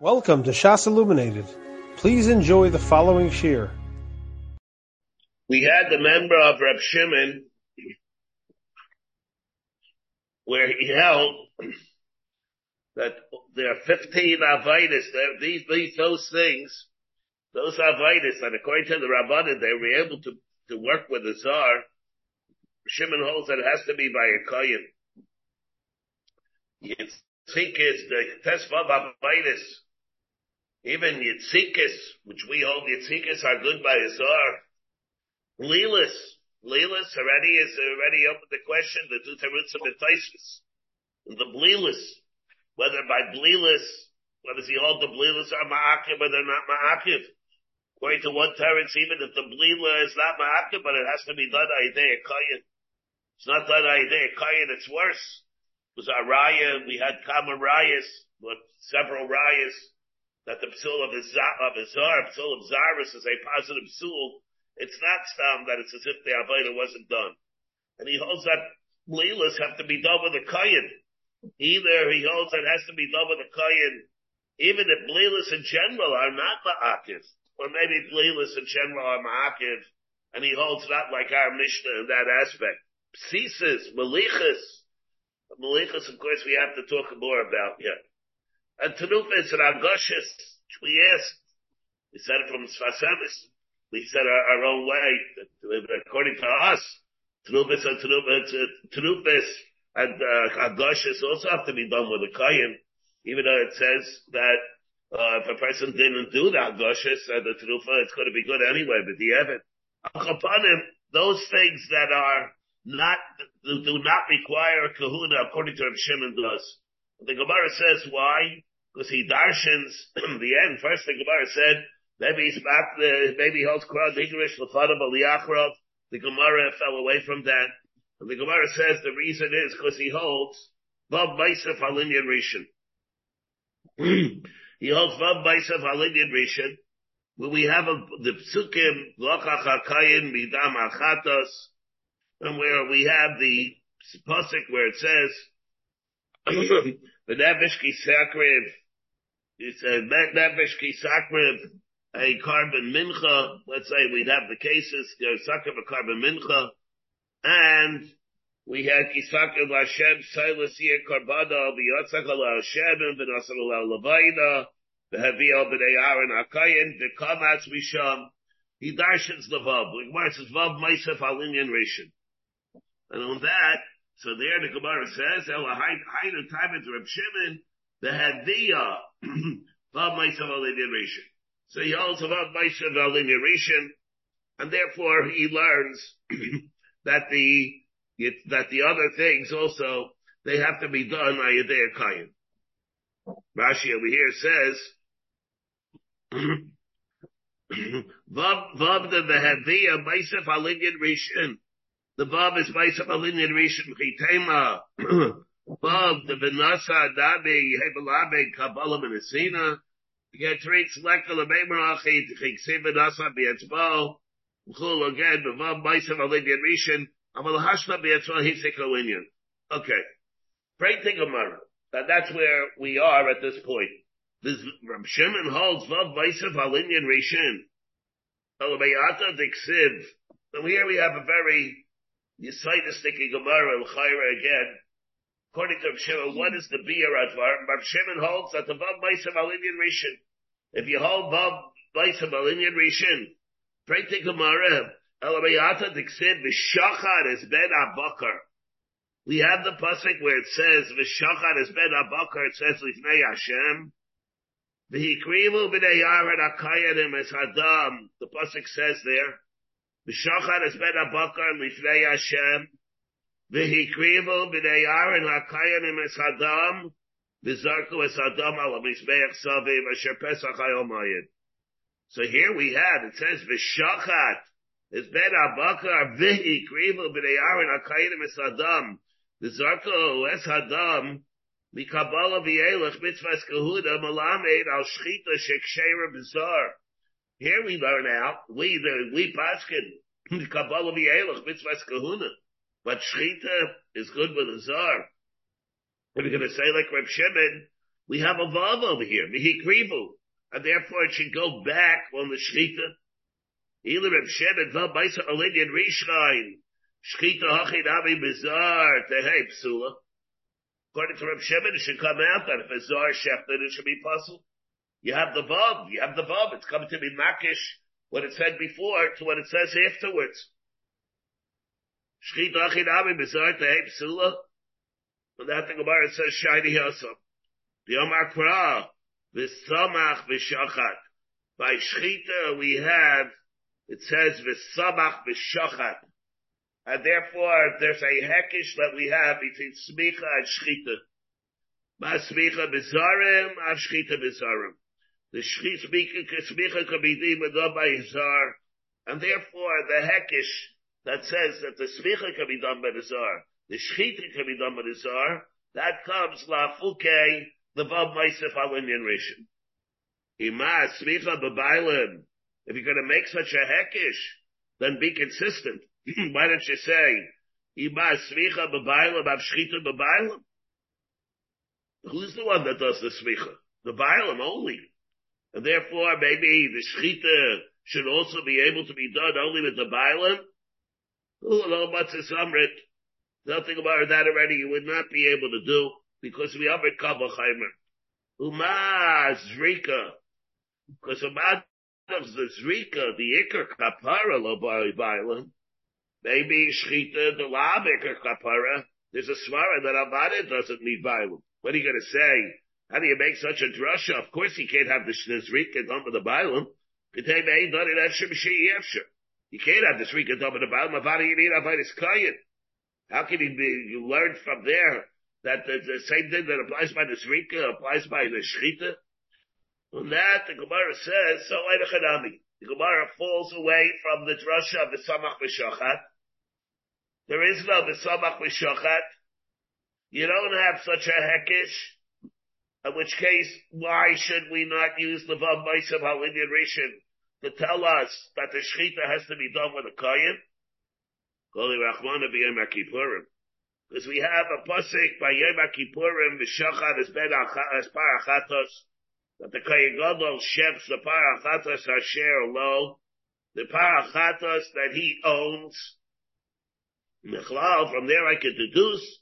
Welcome to Shas Illuminated. Please enjoy the following shir. We had the member of Reb Shimon where he held that there are 15 avitis, these, these, those things, those avitis that according to the Rabbanan, they were able to, to work with the Zar. Shimon holds that it has to be by a Kayan. it's the Tesvav avitis, even Yitzikis, which we hold Yitzikis are good by a Zar. Leelis, Leelis already is already up the question, the two teruts of the Bleelis, whether by Bleelis, whether he hold the Bleelis are Ma'akiv or they're not Ma'akiv. According to one teretz, even if the Bleela is not Ma'akiv, but it has to be done Aidei Kayan. It's not done Aidei Kayan, it's worse. It was Raya, we had common Rayas, but several Rayas, that the psul of Azar, psul of Zaris is a positive psul, it's not stam that it's as if the Avodah wasn't done. And he holds that Leelas have to be done with a Kayan. Either he holds that it has to be done with a Kayan, even if Leelas in general are not Ma'akiv, or maybe Leelas in general are Ma'akiv, and he holds not like our Mishnah in that aspect. Psisis, Malichas, Malichas, of course, we have to talk more about here. And Tanufis and Agoshes, which we asked, we said it from Sfasemis. We said our, our own way, according to us, Tanufis and Tanufis and uh, Agoshes also have to be done with a Kayan, even though it says that uh, if a person didn't do the Agoshes and the Tanufa, it's going to be good anyway, but the Evan. Upon those things that are not, do not require kahuna according to Rav Shimon does. The Gemara says why? Because he darshins the end. First, the Gemara said maybe he's back. The, maybe he holds Quran English Lefadav Aliyachrov. The Gemara fell away from that. And the Gemara says the reason is because he holds Vav Maisef Alinyan Rishon. he holds Vav Maisef Alinyan Rishon, where we have a, the Psukim Lokach HaKayin Midam Achatos, and where we have the Pasuk where it says, the Nevish Kisakriv it's a nefesh kisakriv, a korban mincha. Let's say we'd have the cases, sakriv a korban mincha, and we had kisakriv Hashem silas yeh karbada biyatzak ala and v'nasal ala levayna v'haviyah b'nei Aaron akayin v'kamatz misham. He darshans the. The Gemara says vav meisef alinyan rishon. And on that, so there the Gemara says, hainu time to Reb Shimon, the Hadiyah, Vav Maisav Rishon. So he holds Vav Maisav Rishon, and therefore he learns that the, that the other things also, they have to be done by Yadei Kayan. Rashi over here says, Vav, the Hadiyah Maisav Alinyan Rishon. The Vav is Maisav Alinyan Rishon Chitema. Bob, the Benasa Dabi, Hebelabe, Kabbalah Menasina, get treats Lekka Lebemarachi, Chiksi Benasa Bietzbo, Chul again, Bevav Baisav Alidian Rishon, Amal Hashna Bietzbo, Hisiko Inyan. Okay. Great thing, Gemara. That that's where we are at this point. This Rab Shimon holds Vav Baisav Alidian Rishon. Alabayata Diksiv. And here we have a very Yisaitistic Gemara, L'chaira again, According to Shimon, what is the beer advar? Rav Shimon holds that the Vav Maisav Alinian Rishon. If you hold Vav Maisav Alinian Rishon, pray to Gemara, El Elabayata Dixid, Vishachar is Ben Abakar. We have the pasuk where it says, Vishachar is Ben Abakar, it says, Lifnei Hashem. V'hikrimu b'nei Yared Akayadim es Hadam. The pasuk says there, V'shachar is Ben Abakar, Lifnei Hashem. V'hikrivu b'nei Aaron ha'kayanim es Hadam, v'zarku es Hadam al ha'mizbeach saviv asher pesach hayomayid. So here we have, it says v'shachat, is ben abakar v'hikrivu b'nei Aaron ha'kayanim es Hadam, v'zarku es Hadam, mikabala v'yelech mitzvahs kahuda malamed al shchita shekshera bizar. Here we learn out, we, the, we paskin, kabbalah v'yelech mitzvahs kahuna. But Shechita is good with a Zar. If you're going to say like Reb Shimon, We have a vav over here, mihikrivu, and therefore it should go back on the shchita. Either Reb Shimon, vav baisa alinian rishrain, shchita hachid avi bizar, tehei psula. According to Reb Shimon, it should come out that if a zar shechted, it should be puzzle. You have the vav, you have the vav, it's coming to be makish, what it said before to what it says afterwards. Shchita hachid avi bizar, tehei psula. And that the Gemara says, shiny yosam. The Omar Kra, v'samach v'shachat. By shchita we have, it says v'samach v'shachat. And therefore there's a heckish that we have between smicha and shchita. Ma smicha bizarim, av shchita bizarim. The shchita smicha can be deemed by zar. And therefore the heckish that says that the smicha can be done by the zar, the shchita can be done by the zar, that comes la the Vav Maisef al Indian Rishon. Ima Smicha B'Bailim. If you're going to make such a heckish, then be consistent. Why don't you say, Ima Smicha B'Bailim, Av Shchita B'Bailim? Who's the one that does the Smicha? The Bailim only. And therefore, maybe the Shchita should also be able to be done only with the Bailim. Nothing about that already you would not be able to do because we have it Kabachaimer. Uma Zrika. Because about the Zrika, the Iker Kapara lo Bailam, maybe Shchita, the Lab Iker Kapara, there's a Svara that Avada doesn't need Bailam. What are you going to say? How do you make such a drasha? Of course you can't have the, the Zrika done with the Bailam. You can't have the Zrika done with the Bailam. How can you be, you learn from there that the, the same thing that applies by the Shrika applies by the Shchita? On that, the Gemara says, so Eidachadami. The Gemara falls away from the drasha of the Samach B'Shachat. There is no V'samach B'Shachat. You don't have such a heckish. In which case, why should we not use the Vav Maisav Halinian Rishon to tell us that the Shechita has to be done with a Kayan? HaKippurim. Because we have a pasuk by Yom Kippurim v'shachar as ben as that the Kohen Gadol shechs the parachatos asher lo the parachatos that he owns. From there I can deduce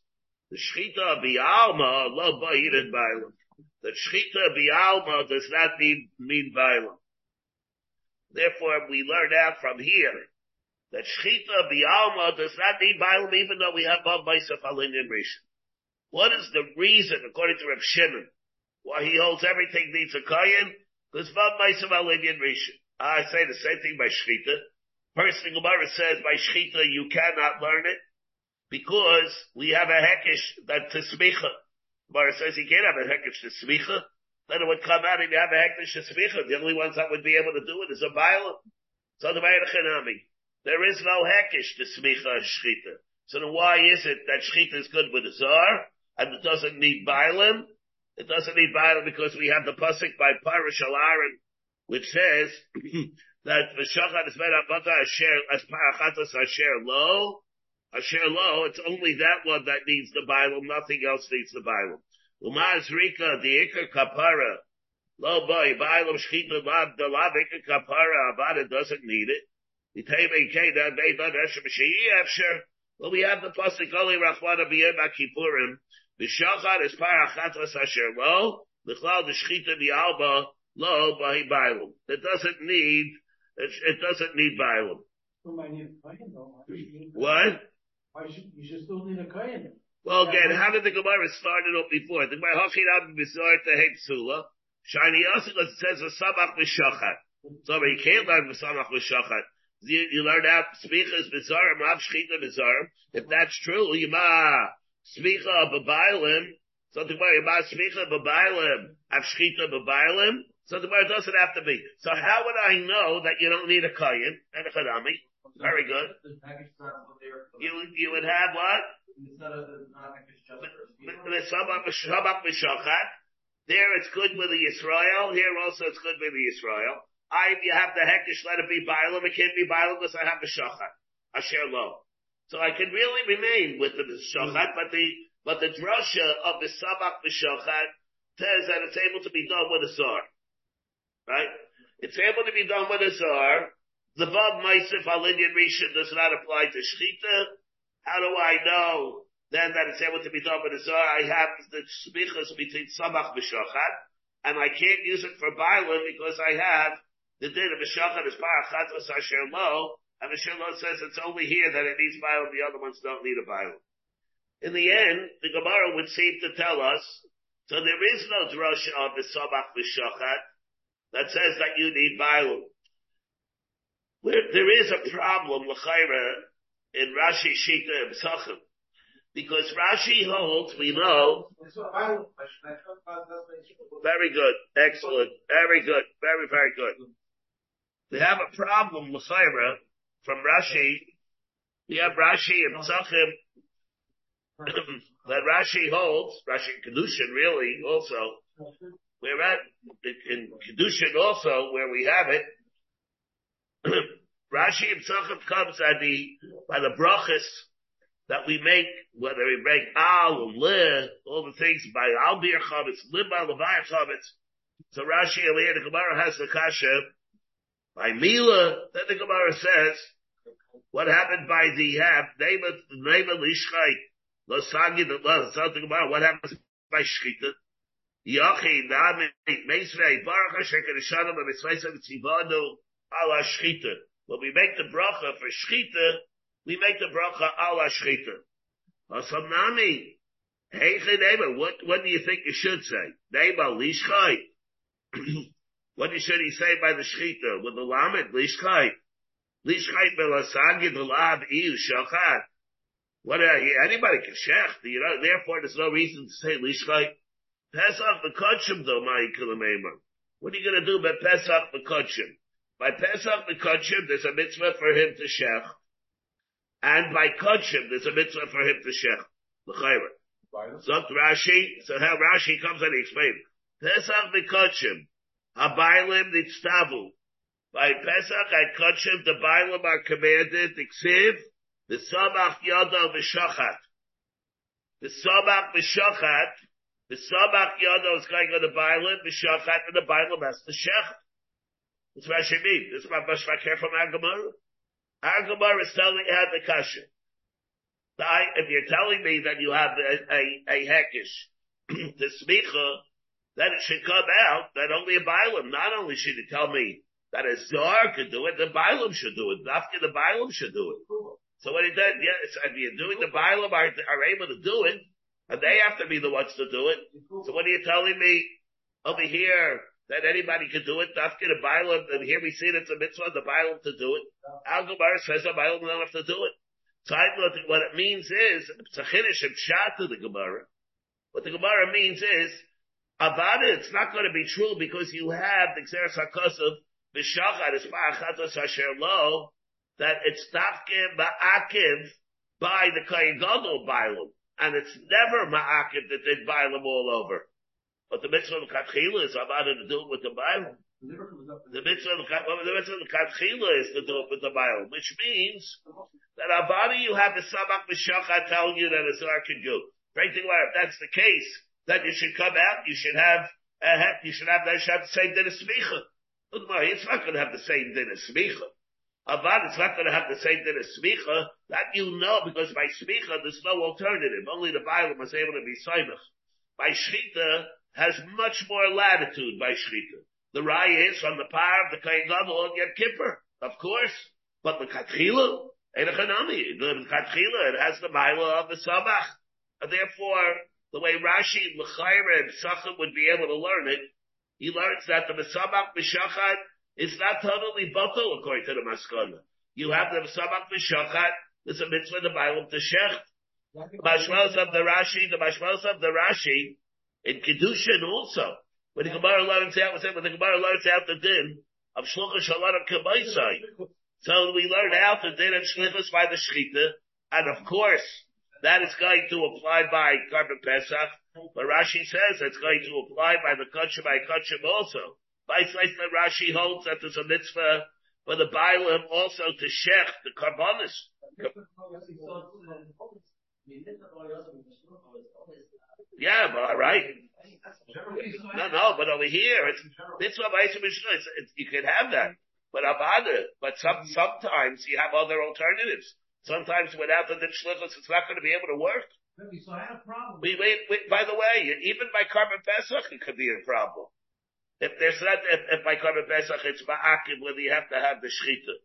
the shchita bi'alma lo ba'idin bailam. The shchita bi'alma does not mean mean bailam. Therefore, we learn out from here that Shchita Bialma does not mean Bailam even though we have Bav Maisaf Alinian Rishon. What is the reason, according to Reb Shimon, why he holds everything needs a Kayan? Because Bav Maisaf Alinian Rishon. I say the same thing by Shchita. First thing Gemara says by Shchita you cannot learn it because we have a Hekish that to Smicha. Gemara says he can't have a Hekish to Smicha. Then it would come out if you have a Hekish to Smicha. The only ones that would be able to do it is a Bailam. So the Bayadachanami. There is no hekish to smicha shchita. So then why is it that shchita is good with a zar and it doesn't need bailim? It doesn't need bailim because we have the pasuk by Parish Aaron, which says that the shachat is made avata asher as parachatas asher lo. Asher lo, it's only that one that needs the bailim, nothing else needs the bailim. Umaz rika the ikar kapara. Lo boy, bailim shchita lab, the lab ikar kapara, avada doesn't need it. Well, we have the pasuk only Rachmana b'yom Kippurim. The shachar is parachatas asher lo. The cloud the shchita bi'alba lo b'hi b'ilum. It doesn't need. It, it doesn't need b'ilum. What? Why should you should still need a kayan? Well, again, how did the Gemara start it up before? The Gemara hachid ab b'zor tehei psula. Shiny also says a samach b'shachat. So you can't learn v'samach b'shachat you, you learn out smichas bizarim, av shchita bizarim. If that's true, you yima smicha b'bailim, something where yima smicha b'bailim, av shchita b'bailim, So the it doesn't have to be. So how would I know that you don't need a kayan and a chadami? Very good. You, you would have what? There it's good with the Israel. Here also it's good with the Israel. I, you have the hekish, let it be Bailam. It can't be Bailam because I have the Shachat. Asher Lo. So I can really remain with the Shachat, but the, but the drasha of the Sabach B'Shachat says that it's able to be done with a zar. Right? It's able to be done with a zar. The Vav Maisif Alinian Rishon does not apply to Shechita. How do I know then that it's able to be done with a zar? I have the smichas between Samach B'Shochat, and I can't use it for Bailam because I have the din of B'Shochat is Parachatos Asher Lo, and the Lo says it's only here that it needs Bailam, the other ones don't need a Bailam. In the end, the Gemara would seem to tell us, so there is no drasha of the Samach B'Shochat that says that you need Bailam. There is a problem, L'chaira, in Rashi Shita and Psachim. Because Rashi holds, we know. Very good. Excellent. Very good. Very, very good. We have a problem, L'chaira, from Rashi. We have Rashi and Psachim that Rashi holds, Rashi Kedushin really also. We're at, in Kedushin also, where we have it, Rashi himself comes at the, by the brachas that we make, whether we make al or le, all the things by al bir chavetz, liba levayim chavetz. So Rashi Aliyah, the Gemara has the kasha, by Mila, then the Gemara says, what happened by the have, name of, name of Lishchai, lo sagi, the Gemara, what happens by Shchita? Yochi, Nami, Meisvei, Baruch HaShem, Kedushanim, Mitzvayim, Tzivanu, ala Shchita. When we make the bracha for shchita, we make the bracha ala shchita. Asamnami. Hey, neighbor, what, what do you think you should say? Neighbor, lishchai. what should he say by the shchita? With the lamed, lishchai. Lishchai belasagi belav iu shachat. What, uh, anybody can shech, you know, therefore there's no reason to say lishchai. Pesach the kachim though, my What are you gonna do by Pesach the kachim? By Pesach Mekudshim, there's a mitzvah for him to shech. And by Kudshim, there's a mitzvah for him to shech. L'chayra. So Rashi, so how Rashi comes and he explains. Pesach Mekudshim, Habaylim Nitztavu. By Pesach and Kudshim, the Bailim are commanded, Ksiv, the Samach Yodo V'Shochat. The Samach V'Shochat, the Samach Yodo is going on the Bailim, V'Shochat, and the Bailim has to shech. What's Rashi mean? This is my Bashvakir from Agamar. Agamar is telling you the kasha. If you're telling me that you have a, a, a hekish, the smicha, then it should come out that only a Bailam, not only should it tell me that a Zar could do it, the Bailam should do it. After the Bailam should do it. So what he did, yes, if you're doing the Bailam are, are able to do it, and they have to be the ones to do it. So what are you telling me over here? That anybody can do it. Dafkin a Bailam, and here we see that it's a mitzvah, the Bailam to do it. Al Gemara says the Bailam don't have to do it. So I know what it means is, it's a chiddush and shot to the Gemara. What the Gemara means is, about it, it's not going to be true because you have the Xeris HaKosav, the Shachar, is Ma'achatos Asher Lo, that it's Dafkin Ma'akiv by the Kayin Gadol Bailam. And it's never Ma'akiv that did Bailam all over. But the mitzvah of Katchila is about to do it with the Bible. The mitzvah of the mitzvah of Katchila is to do it with the Bible, which means that Avada you have the Sabak Mishacha telling you that a Zar can do. Great thing if that's the case, then you should come out, you should have, a uh, you should have, that should have the same din of Smicha. It's not going to have the same din of Smicha. Avad, it's not going to have the same din of Smicha. That you know, because by Smicha, there's no alternative. Only the Bible was able to be Simach. By Shita, has much more latitude by Shrita. The Raya is on the power of the Kain Gadol and Yom Kippur, of course. But the Katchila, Einachanami, the Katchila, it has the Maila of the Sabach. And therefore, the way Rashi, L'chaira, and Sachem would be able to learn it, he learns that the Mesabach B'Shachat is not totally bottle according to the Maskana. You have the Mesabach B'Shachat, there's a mitzvah the Bible to Shecht. The Mashmalos of the Rashi, the Mashmalos of the Rashi, in Kedushin also, when the Gemara learns out, when the Gemara learns out the din of Shluchah Shalom Kamaisai. So we learn out the din of Shlichus by the Shechita, and of course, that is going to apply by Karban Pesach, but Rashi says it's going to apply by the Kachim by Kachim also. By that Rashi holds that there's a mitzvah for the Bailam also to Shech, the Karbonis. Yeah, but all right. No, no, but over here, it's, mitzvah it's, it's, you can have that. But abada, but some, sometimes you have other alternatives. Sometimes without the shlichus, it's not going to be able to work. So I had a problem. We, wait, wait, by the way, even by korban pesach, it could be a problem. If there's not, if, if by korban pesach, it's ma'akim, whether you have to have the shchita.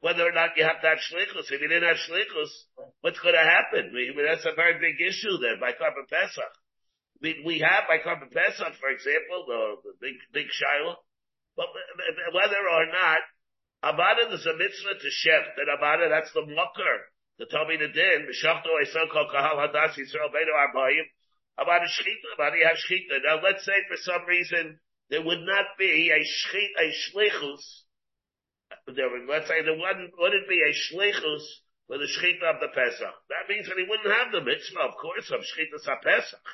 Whether or not you have to have shlichus. If you didn't have shlichus, what's going to happen? We, that's a very big issue there by korban pesach. We, we have by korban pesach, for example, the, the big, big shiloh. But whether or not, Abada is a mitzvah to shech, that Abada, that's the mucker, the Tommy the Din, Meshachto Eisel Kol Kahal Hadas Yisrael Beinu Arbaim, Abada Shechita, Abada have Shechita. Now let's say for some reason, there would not be a shchit, a there would, let's say there wouldn't, wouldn't be a shlichus for the shchita of the Pesach. That means that he wouldn't have the mitzvah, of course, of shchitas Pesach.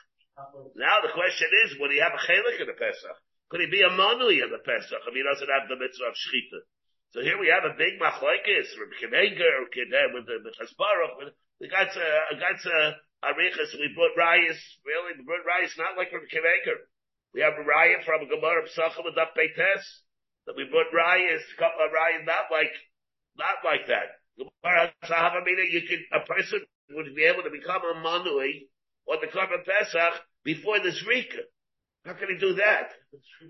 Now the question is, would he have a chelik in the Pesach? Could he be a monui in the Pesach if he doesn't have the mitzvah of shchita? So here we have a big machlokes from Kineger, with the with the got a a arichas. We put rayas. Really, we put rayas not like from Kineger. We have a raya from Gemara Pesachim with Daf Beites that we put rayas. Couple of rayas not like not like that. Gemara Sahavamina. You could a person would be able to become a manui or the Korban Pesach before the Zrika. How can he do that?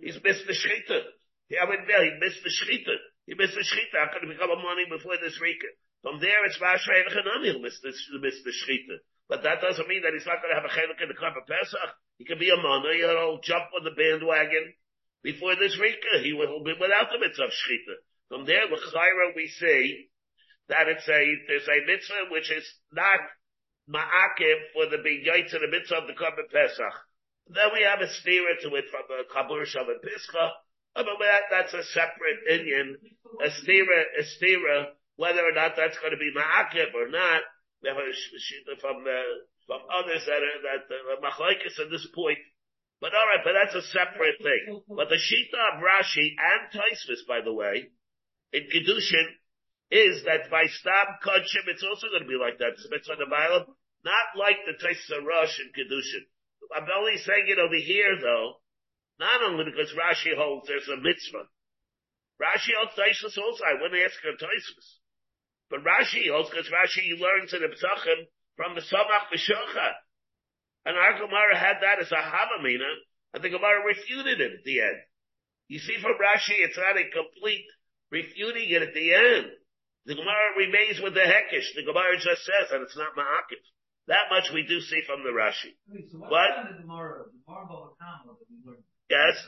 He's missed the Shechita. He, I mean, he missed the Shechita. He missed the shechita. How can he become a money before this rika? From there, it's Vashrei Chanami. He'll miss the, miss the shechita. But that doesn't mean that he's not going to have a chelik in the Karpa Pesach. He can be a money. He'll jump on the bandwagon before this rika. He will be without the mitzvah of shechita. From there, l'chayra, we see that it's a there's a mitzvah which is not ma'akim for the big yaitz and the mitzvah of the Karpa Pesach. Then we have a steer to it from the Kabur Shabbat Pischa. But that, that's a separate Indian a stira, a stira, whether or not that's going to be ma'akib or not. We have a shita from, uh, from others that are, that, uh, machlaikis at this point. But alright, but that's a separate thing. But the shita of Rashi and Taisvis, by the way, in Kedushin, is that by Stam Kodshim, it's also going to be like that. It's the Bible, not like the of Rosh and Kedushin. I'm only saying it over here though, not only because Rashi holds there's a mitzvah, Rashi holds Taishus also. I wouldn't ask her Taishus. But Rashi holds because Rashi learns in the Psachim from the Samach B'Shocha. And our Gemara had that as a Havamina, and the Gemara refuted it at the end. You see from Rashi, it's not a complete refuting it at the end. The Gemara remains with the Hekish. The Gemara just says that it's not Ma'akif. That much we do see from the Rashi. Wait, so what? The Gemara, the Gemara that we learned. Yes.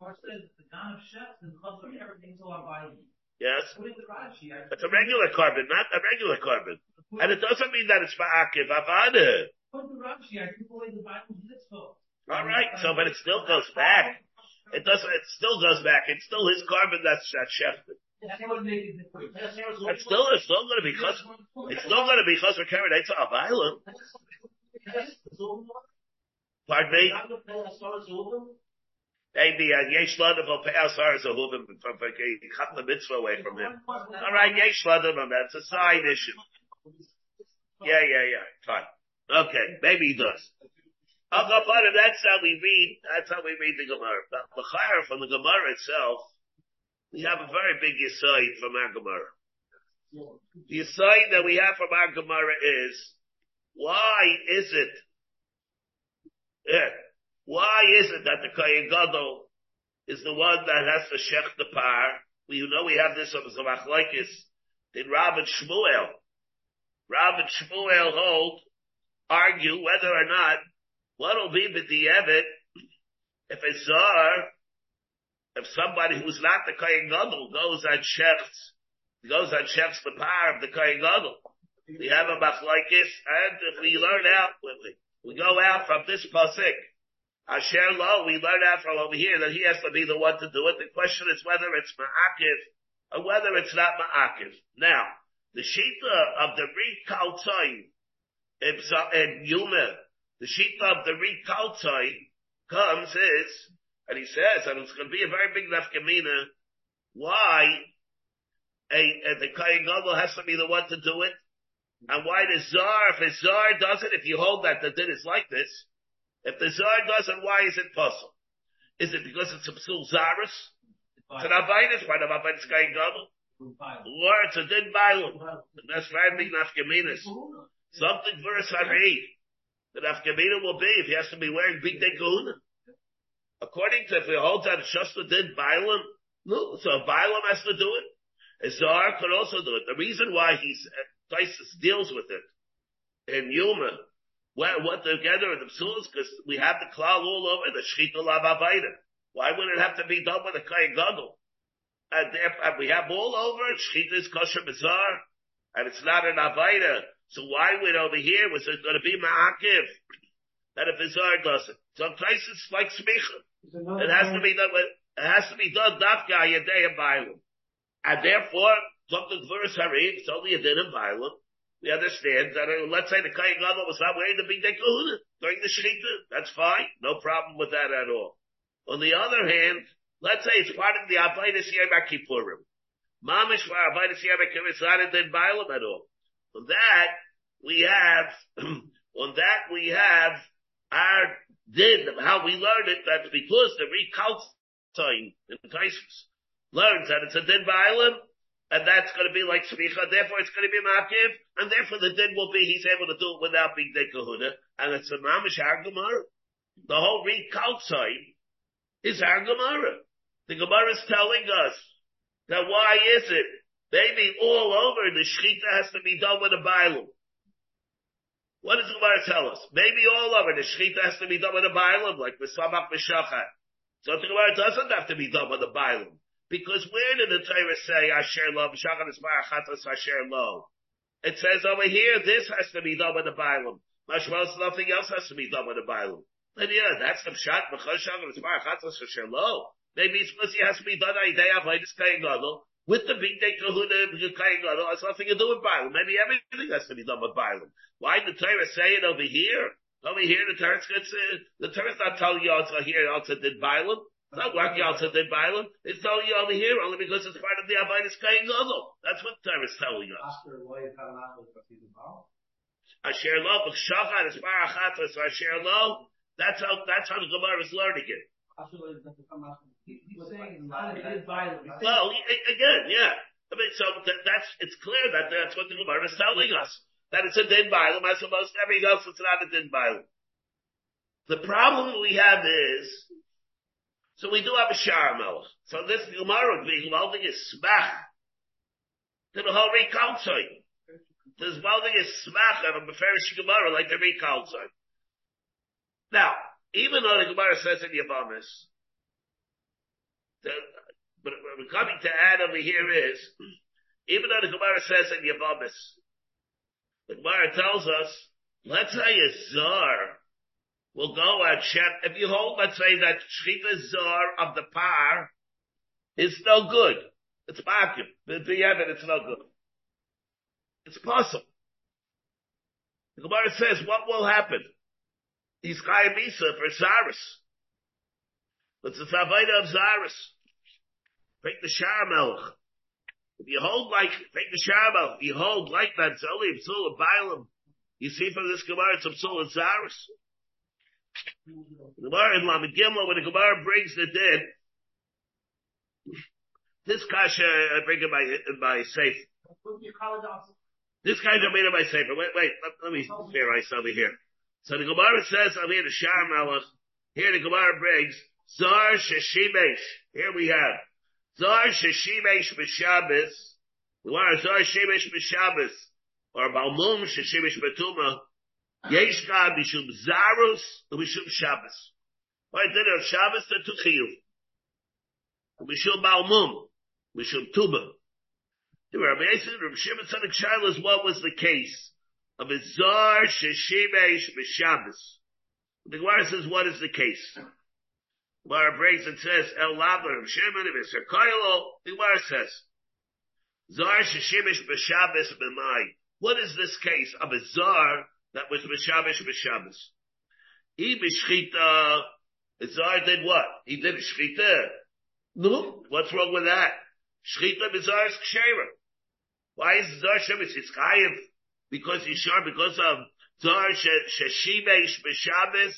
First says the Gan of Shets and Chazar everything's all about Yes. What is the Rashi? It's a regular korban, not a regular korban. And it doesn't mean that it's Ma'akiv Avada. Put the Rashi, I took away the Bible's mitzvah. Alright, so, but it still goes back. It doesn't, it still goes back. It's still his korban that's, that's shefted. That's what made it different. It's still, it's still gonna be chas, it's still gonna be chas for Karen Eitza Avila. Pardon me? Maybe, uh, Yesh Ladam will pay Asar Zahuvim from, he cut the mitzvah away from him. Alright, Yesh Ladam, that's a side issue. Yeah, yeah, yeah, fine. Okay, maybe he does. Okay, part of that's how we read, that's how we read the Gemara. But L'chayr from the Gemara itself, we have a very big yisoid from our Gemara. The yisoid that we have from our Gemara is, why is it, yeah, why is it that the Kohen Gadol is the one that has to shech the par? We know we have this on the Machlaikis in and Shmuel. And Shmuel hold, argue whether or not what'll be b'di'evet if a zar, if somebody who's not the Kohen Gadol goes and shechs, goes and shechs the power of the Kohen Gadol. We have a Machlaikis, and if we learn out, we go out from this pasuk, Asher Lo, we learn out from over here that he has to be the one to do it. The question is whether it's Ma'akiv or whether it's not Ma'akiv. Now, the Shita of the Rikaltzai in Yuma, the Shita of the Rikaltzai comes is, and he says, and it's going to be a very big nafkamina, why a, a the Kayan Gadol has to be the one to do it, and why the Zar, if the Zar does it, if you hold that the din is like this, If the Zar doesn't, why is it possible? Is it because it's a Psul Zaris? It's an Abayis, part of Abayis Kain Gadol. Or it's a Din Bailam. That's very big Nafkaminas. Something for a Sari. The Nafkamina will be if he has to be wearing bigdei kahuna. According to if he holds out a Shasta Din Bailam, no, so Bailam has to do it. Zar could also do it. The reason why he's, uh, Tysus deals with it in Yuma, what, what together in the psulas, because we have the cloud all over the shchita lavavaida. Why would it have to be done with a kain gadol? And, and we have all over it, shchita is kosher bizar, and it's not an avaida. So why would over here was it going to be ma'akiv? That if bizar does it. So Tysus like smicha. It has to be done with, it has to be done dafka yadei and And therefore, something verse harif, it's only a din of we understand that, uh, let's say the Kayan Gadol was not wearing the bigdei kahuna during the Shechita. That's fine. No problem with that at all. On the other hand, let's say it's part of the Abaydas Yom Kippurim. Mamish for Abaydas Yom Kippurim, it's not in Bailam at all. On that, we have, on that we have our din, how we learn it, that's because the recalculating in Taisus learns that it's a din Bailam, and that's going to be like smicha. Therefore, it's going to be makiv, and therefore the din will be he's able to do it without being de kahuna, and it's a mamish gemara. The whole outside is our. The gemara is telling us that why is it? Maybe all over the shechita has to be done with a bailum. What does the Gemara tell us? Maybe all over the shechita has to be done with the bailum, like the sabach b'shachat. So the Gemara doesn't have to be done with the bailum. Because where did the Torah say Asher Lo? Asher Lo? It says over here, this has to be done with the Bailam. Mashmael nothing else has to be done with the Bailam. Then yeah, that's the Pshat, Asher Lo. Maybe it's it has to be done Idea Avoidus Kayin Gadol. With the bigdei kahuna, has nothing to do with Bailam. Maybe everything has to be done with Bailam. Why did the Torah say it over here? Over here, the Torah gets, uh, the Torah's not telling you also here, also did Bailam. It's not working to the Bible. It's telling you over here only because it's part of the Abayis Kain Gadol. That's what the Torah is telling us. Asher lo b'shachar is parachatras asher lo. That's how that's how the Gemara is learning it. Well, again, yeah. I mean, so that, that's it's clear that that's what the Gemara is telling us that it's a din bible as opposed to everything else. It's not a din bible. The problem we have is so we do have a Shar Melech. So this Gemara would be welding is smach to the whole Rekaltzoi. This welding is smach of a Beferish Gemara like the Rekaltzoi. Now, even though the Gemara says in Yavamis, but what we're coming to add over here is, even though the Gemara says in Yavamis, the Gemara tells us, let's say a Zar will go at Shem. If you hold, let's say that Shchita Zor of the par is no good. It's vacuum. The, the it's no good. It's possible. The Gemara says, what will happen? He's Chayim Misa for Zaris. It's the Savaita of Zaris. Take the Shar If you hold like, take the Shar If you hold like that, it's only a of Bailam. You see from this Gemara, it's a Psul of Zaris. The Gemara in Lamed when the Gemara brings the dead, this kasha I bring it by by safe. This kasha made it by safer. Wait, wait, let, let me clear myself over here. So the Gemara says, I'm here to Shar Malach. Here the Gemara brings Zar Sheshimesh. Here we have Zar Sheshimesh B'Shabbos. The Gemara Zar Sheshimesh B'Shabbos or Balmum Sheshimesh B'Tuma. Yesh God mishum zarus mishum Shabbos. Why did it Shabbos to Tuchiyuv? Mishum Balmum, mishum Tuba. The Rabbi Yisrael, Rabbi Shimon Tzaddik Shilas, what was the case of a zar sheshimesh b'Shabbos? The Gemara says, what is the case? Gemara breaks and says, El Labar, Rabbi Shimon, Rabbi Koylo. The Gemara says, zar sheshimesh b'Shabbos b'mai. What is this case of a zar that was Mishabish Mishabis. He Mishchita, Zar did what? He did Shchita. No, what's wrong with that? Shchita Bizar is Kshera. Why is Zar Shemitz? It's Chayiv. Because he's sure, because of Zar Sheshimesh Mishabis,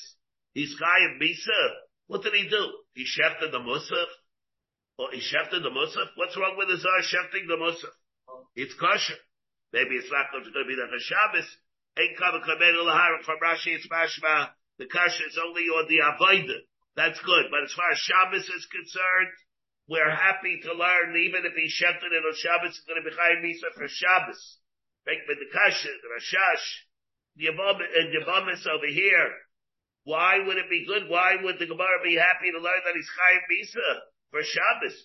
He's Chayiv Misa. What did he do? He shefted the Musaf? Or he shefted the Musaf? What's wrong with the Zar shefting the Musaf? It's kosher. Maybe it's not going to be the Shabbos. Ain't Kamenu Lahara from Rashi, it's Mashma. The kosher is only on the Avodah. That's good. But as far as Shabbos is concerned, we're happy to learn, even if he shefted it on Shabbos, it's going to be Chayiv Misa for Shabbos. Make the Kasha, the Rashash, the Yavamis over here. Why would it be good? Why would the Gemara be happy to learn that he's Chayiv Misa for Shabbos?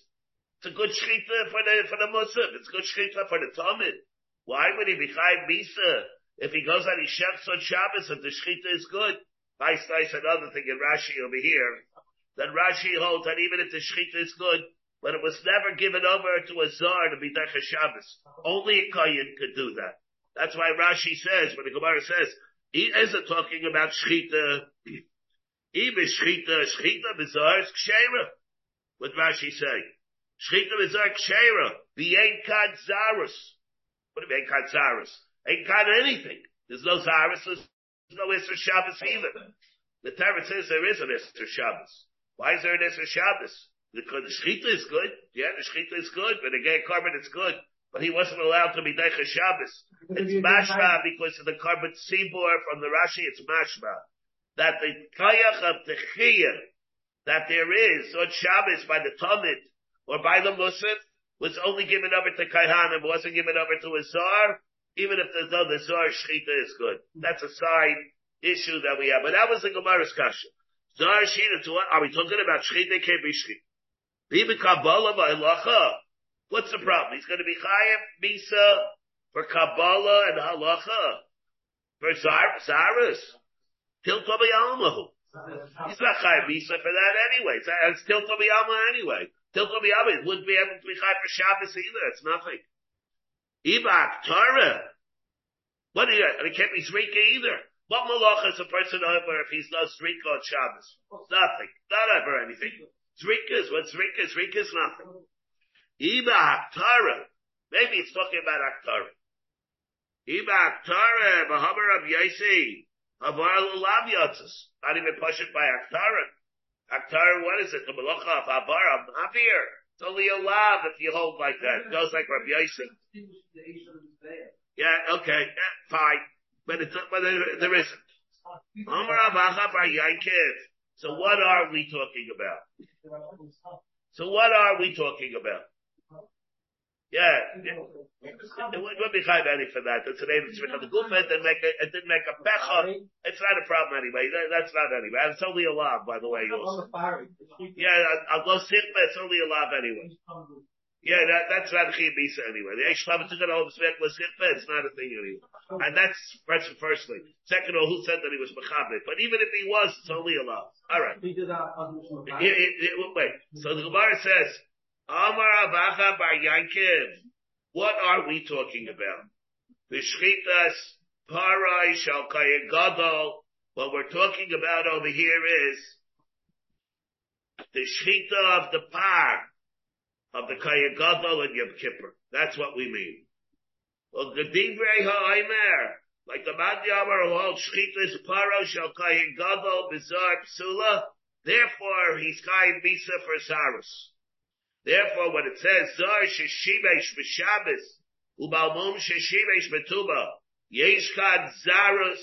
It's a good shchita for the, for the Muslim. It's a good shchita for the Tamid. Why would he be Chayiv Misa if he goes out, he shefts on Shabbos and the shchita is good? Nice, nice, another thing in Rashi over here, that Rashi holds that even if the shechita is good, but it was never given over to a zar to be Decha Shabbos. Only a Kayan could do that. That's why Rashi says, when the Gemara says, he isn't talking about shechita, even shechita, shechita bizar is kshera. What Rashi say? Shechita bizar kshera, the ain't kad zarus. What do you mean kad zarus? Ain't got anything. There's no zarus, there's no Isser Shabbos either. The Torah says there is an Isser Shabbos. Why is there an Isser Shabbos? Because the Shechita is good. Yeah, the Shechita is good. But the gay korban is good. But he wasn't allowed to be Deicha Shabbos. It's mashma because of the korban Sibor from the Rashi, it's mashma. That the Kayach of the Chiyah, that there is on Shabbos by the Tamid or by the Musaf, was only given over to Kaihanim, wasn't given over to a Zar, even if there's no the Zar Shechita is good. That's a side issue that we have. But that was the Gemara's kasha. Zar Shechita to what? Are we talking about Shechita? Can't be Shechita. Bibi Kabbalah by. What's the problem? He's going to be Chayev Misa for Kabbalah and Halacha. For Zar- Zaris. Tiltobi Almahu. He's not Chayev Misa for that anyway. It's, it's Tiltobi Alma anyway. Tiltobi Alma wouldn't be able to be Chayev for Shabbos either. It's nothing. Ibak, Torah. What and it can't be Zrika either. What malach is a person over if he's not Zrika on Shabbos? Nothing. Not ever anything. Zrika is what Zrika is. Zrika is nothing. Iba Haktara. Maybe it's talking about Haktara. Iba Haktara, Bahabar of Yaisi, Avar Lulav Yotzes. Not even push it by Haktara. Haktara, what is it? The Malacha of Abar of Mavir. It's only a lav if you hold like that. It goes like Rabbi Yosef. Yeah, okay, yeah, fine. But it's, but there, there isn't. So what are we talking about? So what are we talking about? Yeah, yeah. it would be chayv any for that. It's an eight of the gufa. It didn't make a, it didn't make a pecha. It's not a problem anyway. That, that's not anyway. It's only a lav, by the way. Also. Yeah, I'll go sikpa. It's only a lav anyway. Yeah, that, that's not chi bisa anyway. The eish lav took it all sikpa. It's not a thing anyway. And that's first firstly. Second of all, who said that he was mechabit? But even if he was, it's only a lav. All right. Here, here, wait. So the Gemara says. Amar Bar Yankiv. What are we talking about? The Vishchitas Parai Shalkaya Gadol. What we're talking about over here is the shchita of the par of the Kaya Gadol and Yom Kippur. That's what we mean. Well, the Divrei Ha'aymer, like the Madhyamar who holds shchitas Parai Shalkaya Gadol Bizar Psula, therefore he's Kaya Bisa for Sarus. Therefore, when it says Zar Sheshimesh B'Shabbos Ubalmum Sheshimesh B'Tuba Yeshkad Zarus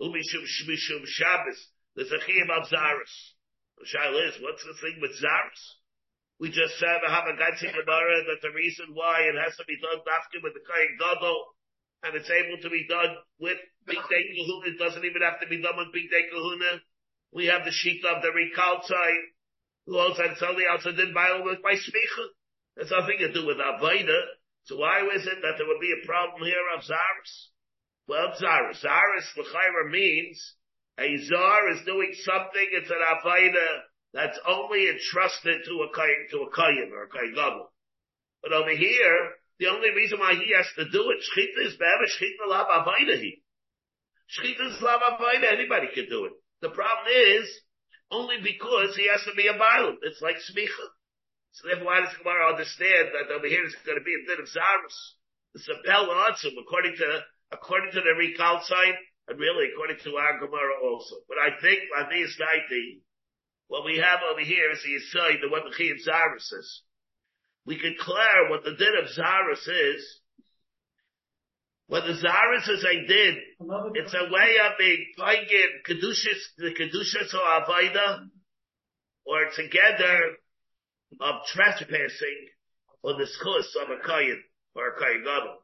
Umishum Shmishum Shabbos the a of Zarus. The shaila is, what's the thing with Zarus? We just said the Hamagatzi Gemara that the reason why it has to be done after with the Kayin Gadol and it's able to be done with Bigdei Kahuna, it doesn't even have to be done with Bigdei Kahuna. We have the sheet of the Rikal side had somebody else that did by with by smicha. That's nothing to do with avoda. So why was it that there would be a problem here of zaris? Well, zaris, zaris l'chayra means a zar is doing something. It's an avoda that's only entrusted to a kayin, to a kayin or a kayin But over here, the only reason why he has to do it, shchita is be'emes, shchita lav avoda he. Shchita is lav avoda, anybody can do it. The problem is, only because he has to be a violent. It's like smicha. So therefore, why does Gemara understand that over here is going to be a bit of zarus? It's a bell answer according to according to the recall sign. And really, according to our Gemara also. But I think, on this 90, what we have over here is the Yisai, the one the Chiyam Zaris is. We can clear what the din of Zaris is. What the Zaris is a din, it's a way of being paigin Kedushas, the Kedushas or Avaida, or together of trespassing on the schus of a Kayan or a Kayan Gadol.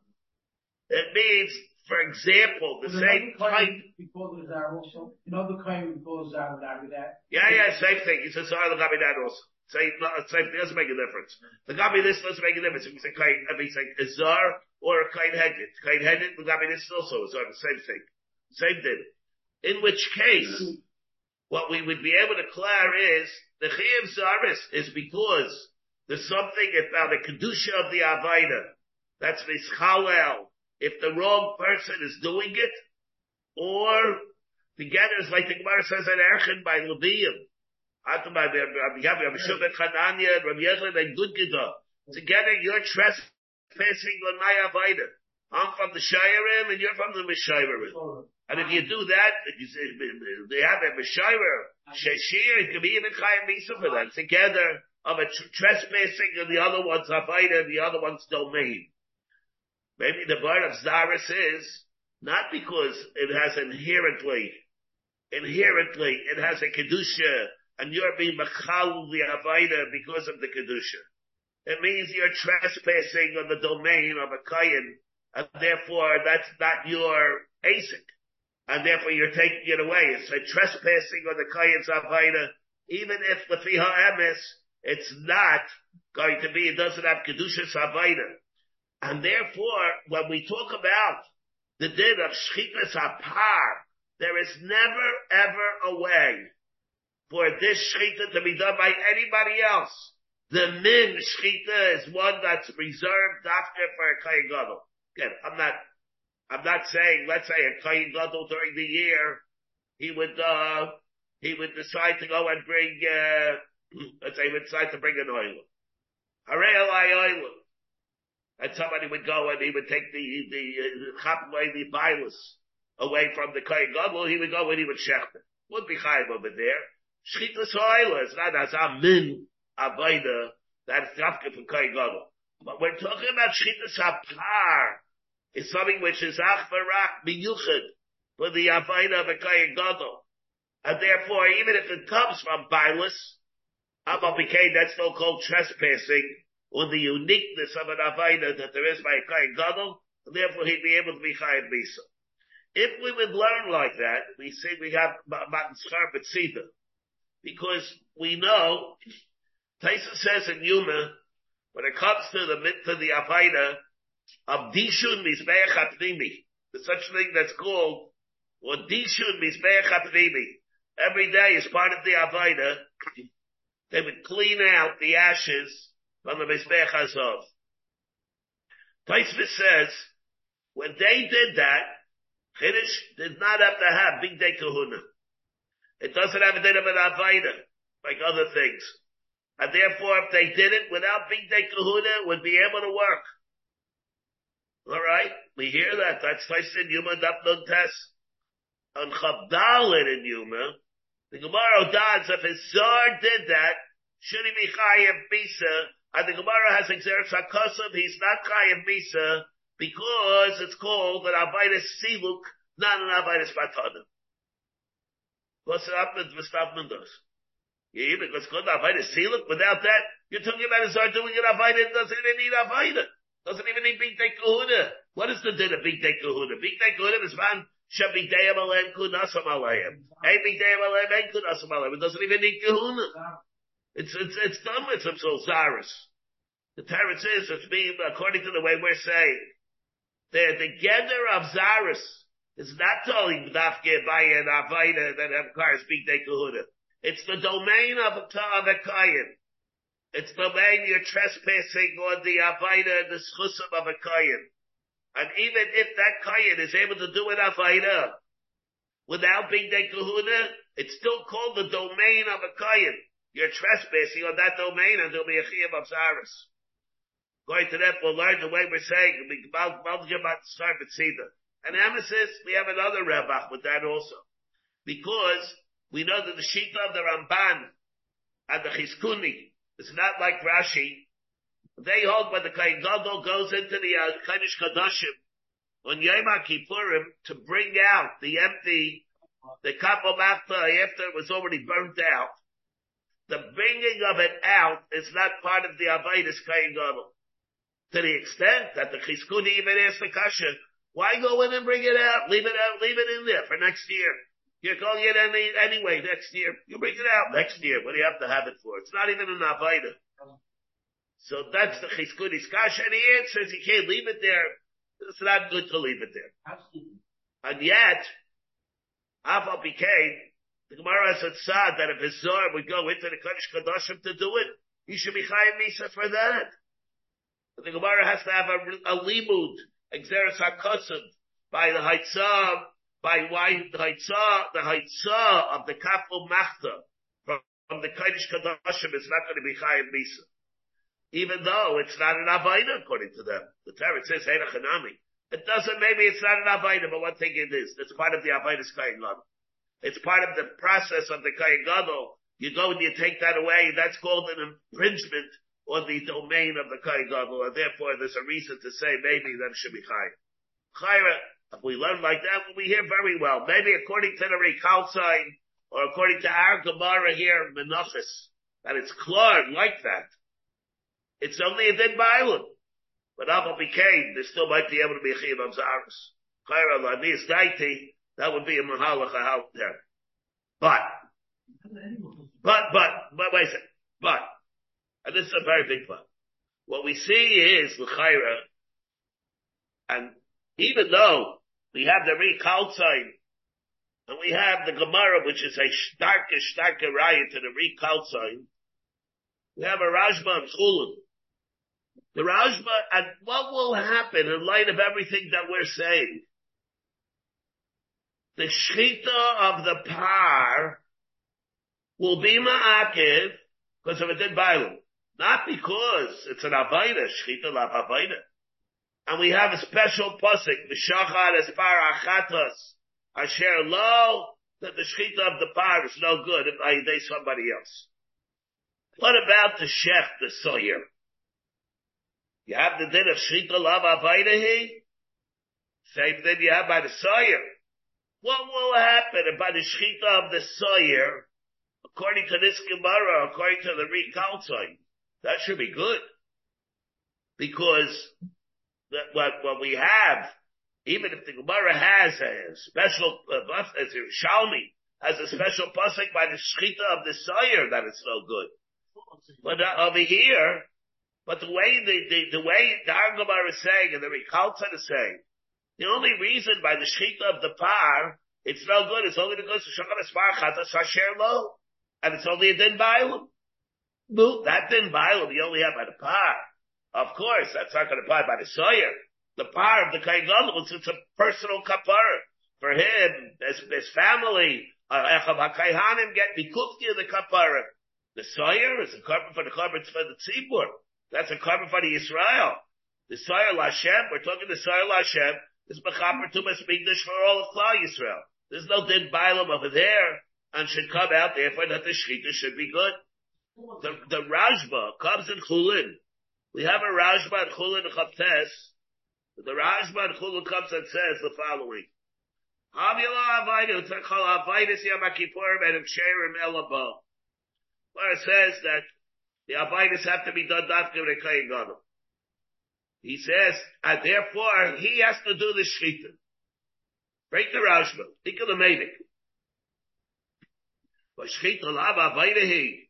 It means for example, the same type. Before the Zara also, you know the claim before the Zara would that. Yeah, yeah, same thing. He says, sorry, the Gabi that also. Same, uh, same thing, doesn't make a difference. The Gabi this doesn't make a difference. If we say Kain, if we say Azar or a Kain Hedget. Kain Gabi this also is the same thing. Same thing. In which case, mm-hmm. what we would be able to clear is, the Chiyav Zaris is because there's something about the Kedusha of the Avaida. That's Mischalel if the wrong person is doing it, or together it's like the Gemara says in Erchen by Leviyim. Together you're trespassing on my Avaida. I'm from the Shirim and you're from the Mishirim. And if you do that, you say, they have a Mishayir, Sheshir, it could be even Chayim Misa for that. Together of a trespassing and the other one's Avaida and the other one's domain. Maybe the bar of Zaris is not because it has inherently, inherently, it has a Kedusha, and you're being Machal the Avaida because of the Kedusha. It means you're trespassing on the domain of a Kayan, and therefore that's not your ASIC. And therefore you're taking it away. It's a trespassing on the Kayan's Avaida, even if the Fiha Emes, it's not going to be, it doesn't have Kedusha Avaida. And therefore, when we talk about the din of shchitas apar, there is never ever a way for this shchita to be done by anybody else. The min shchita is one that's reserved after for a kayin gadol. Again, I'm not, I'm not saying, let's say a kayin gadol during the year, he would, uh, he would decide to go and bring, uh, let's say he would decide to bring an oil. Hooray, oil and somebody would go and he would take the the chap away the bilus away from the kohen gadol. He would go and he would shecht it. Would be chayv over there. Shchita soila is not as a min avoida that's dafka for kohen gadol. But we're talking about shchita sapar. It's something which is ach barak miyuchid for the avoida of a kohen gadol. And therefore, even if it comes from bilus, Abba became that's still called trespassing or the uniqueness of an Avaida that there is by a Kain Gadol, and therefore he'd be able to be Chayin Misa. If we would learn like that, we say we have Matan Schar B'tzida, because we know, Taisa says in Yuma, when it comes to the to the Avaida, of Dishun Mizbeach there's such a thing that's called, or Dishun Mizbeach HaPnimi, every day as part of the Avaida, they would clean out the ashes from the Mizbech Hazov. Taisvis says, when they did that, Chiddush did not have to have Bigdei Kahuna. It doesn't have a din of an Avaida, like other things. And therefore, if they did it without Bigdei would be able to work. Alright? We hear that. That's Taisvis in Yuma Dapnun Test. On Chabdalin in Yuma, the Gemara does, if his Zar did that, should he be Chayev Bisa and the Gemara has exerted Sakosov, he's not Chayav Misa, because it's called an Abayis Siluk, not an Abayis Batanim. What's happened with Stavmandos? Yeah, because called Abayis Siluk, without that, you're talking about a Zar doing an Abayis, doesn't even need Abayis. Doesn't even need Bigdei Kahuna. What is the din of Bigdei Kahuna? Bigdei Kahuna is man, Shabig Day Amalem Kunasam Alayim. Hey, Big Day Amalem and Kunasam Alayim. It doesn't even need Kahuna. It's, it's, it's done with some so The Teretz is, it's being, according to the way we're saying, the, the gather of Zaris is not telling Dafke Baya and Avaida that have cars speak de Kahuda. It's the domain of a, of a Kayan. It's the domain you're trespassing on the Avaida and the Schusim of a Kayan. And even if that Kayan is able to do an Avaida without being de Kahuna, it's still called the domain of a Kayan. You're trespassing on that domain and there'll be a chiyam of Zaris. Going to that, we'll learn the way we're saying. And Emesis, we have another Rebach with that also. Because we know that the Shita of the Ramban and the Chizkuni is not like Rashi. They hold when the Kohen Gadol goes into the uh, Kodesh Kadashim on Yom Kippurim to bring out the empty, the Kappa after it was already burnt out. The bringing of it out is not part of the Abayis Kohen Gadol. To the extent that the Chizkuni even asked the Kasha, why go in and bring it out? Leave it out, leave it in there for next year. You're calling it any, anyway next year. You bring it out next year. What do you have to have it for? It's not even an Avaida. So that's the Chizkuni's kasha, and he answers you can't leave it there. It's not good to leave it there. Absolutely. And yet, Aval became, the Gemara has said that if his Zohar would go into the Kodesh Kadoshim to do it, he should be Chayim Misa for that. But the Gemara has to have a, a limud, Exeris HaKosim, by the Haitzah, by why the Haitzah, the Haitzah of the Kafel Machta from, from the Kodesh Kadoshim is not going to be Chayim Misa. Even though it's not an Avaida according to them. The Torah says Hanami. It doesn't, maybe it's not an Avaida, but one thing it is. It's part of the Avaida's Kayin Gadol. It's part of the process of the Kayin Gadol. You go and you take that away, that's called an infringement on the domain of the Kayin Gadol, and therefore there's a reason to say maybe that should be. Chayra, if we learn like that, we hear very well. Maybe according to the Rekal sign, or according to our Gemara here, Menachos, that it's clear like that. It's only a dead Bailam. But Abba became, there still might be able to be a of Zaris. Chayra Lanis Daiti, that would be a Mahalach out there. But, but, but, but, wait a second. But, and this is a very big but. What we see is L'chaira, and even though we have the Rekal sign, and we have the Gemara, which is a starker, starker riot to the Rekal sign, we have a Rashba and Chulin. The Rashba, and what will happen in light of everything that we're saying? The Shchita of the Par will be Ma'akiv because of a dead Bible. Not because it's an Abaida, Shchita la Abaida. And we have a special pasuk, Mishachar es par achatas, asher lo, that the shchita of the par is no good if I day somebody else. What about the shech, the sawyer? You have the din of shchita lav avaidahi? Same thing you have by the sawyer. What will happen if by the shchita of the sawyer, according to this Gemara, according to the recalcite, that should be good. Because what, what we have, even if the Gemara has a special, uh, as Shalmi has a special pasuk by the shchita of the sire that it's no good. But uh, over here, but the way the, the, the way is saying and the Rikalta is saying, the only reason by the shchita of the par, it's no good, it's only because the Shachar Espar Chata Sasher Lo, and it's only a Din Bailam. No, that Din Bailam you only have by the par. Of course, that's not going to apply by the Sawyer. The power of the Kain Gadol, it's a personal kapara. For him, his, his family, Echav uh, HaKayhanim get of the kapara. The Sawyer is a carbon for the carbon for the Tzibur. That's a carbon for the Israel. The Sawyer Lashem, we're talking the Sawyer Lashem, is Mechaper Tumas Migdash for all of Klal Yisrael. There's no Din Bailam over there, and should come out therefore that the Shechita should be good. The, the Rashba comes in Chulin. We have a Rashba and Chulin Chaptes. The Rashba and Chulin comes and says the following. Where it says that the Abayis have to be done dafka a Gadol. He says, and therefore he has to do the Shechita. Break the Rashba. Think of the Medik. But Shechita lava Abayis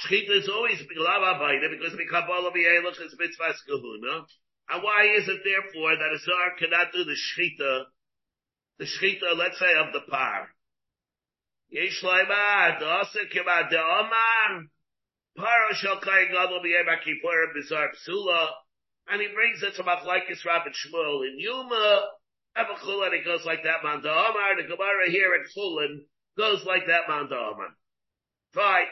Shchita is always Bilav Avaida because the Kabbalah V'Elach is Mitzvah Kahuna. And why is it therefore that a Zar cannot do the Shchita, the Shchita, let's say, of the par? Yesh Laimah, Dasa Kima De'omar, Paro Shel Kai Gadol B'Yema Kippur Bizar Psula, and he brings it to Machlaikis Rabbi Shmuel in Yuma, Evachul, and it goes like that, Man Omar, the Gemara here at Chulin goes like that, Man Omar. Fine.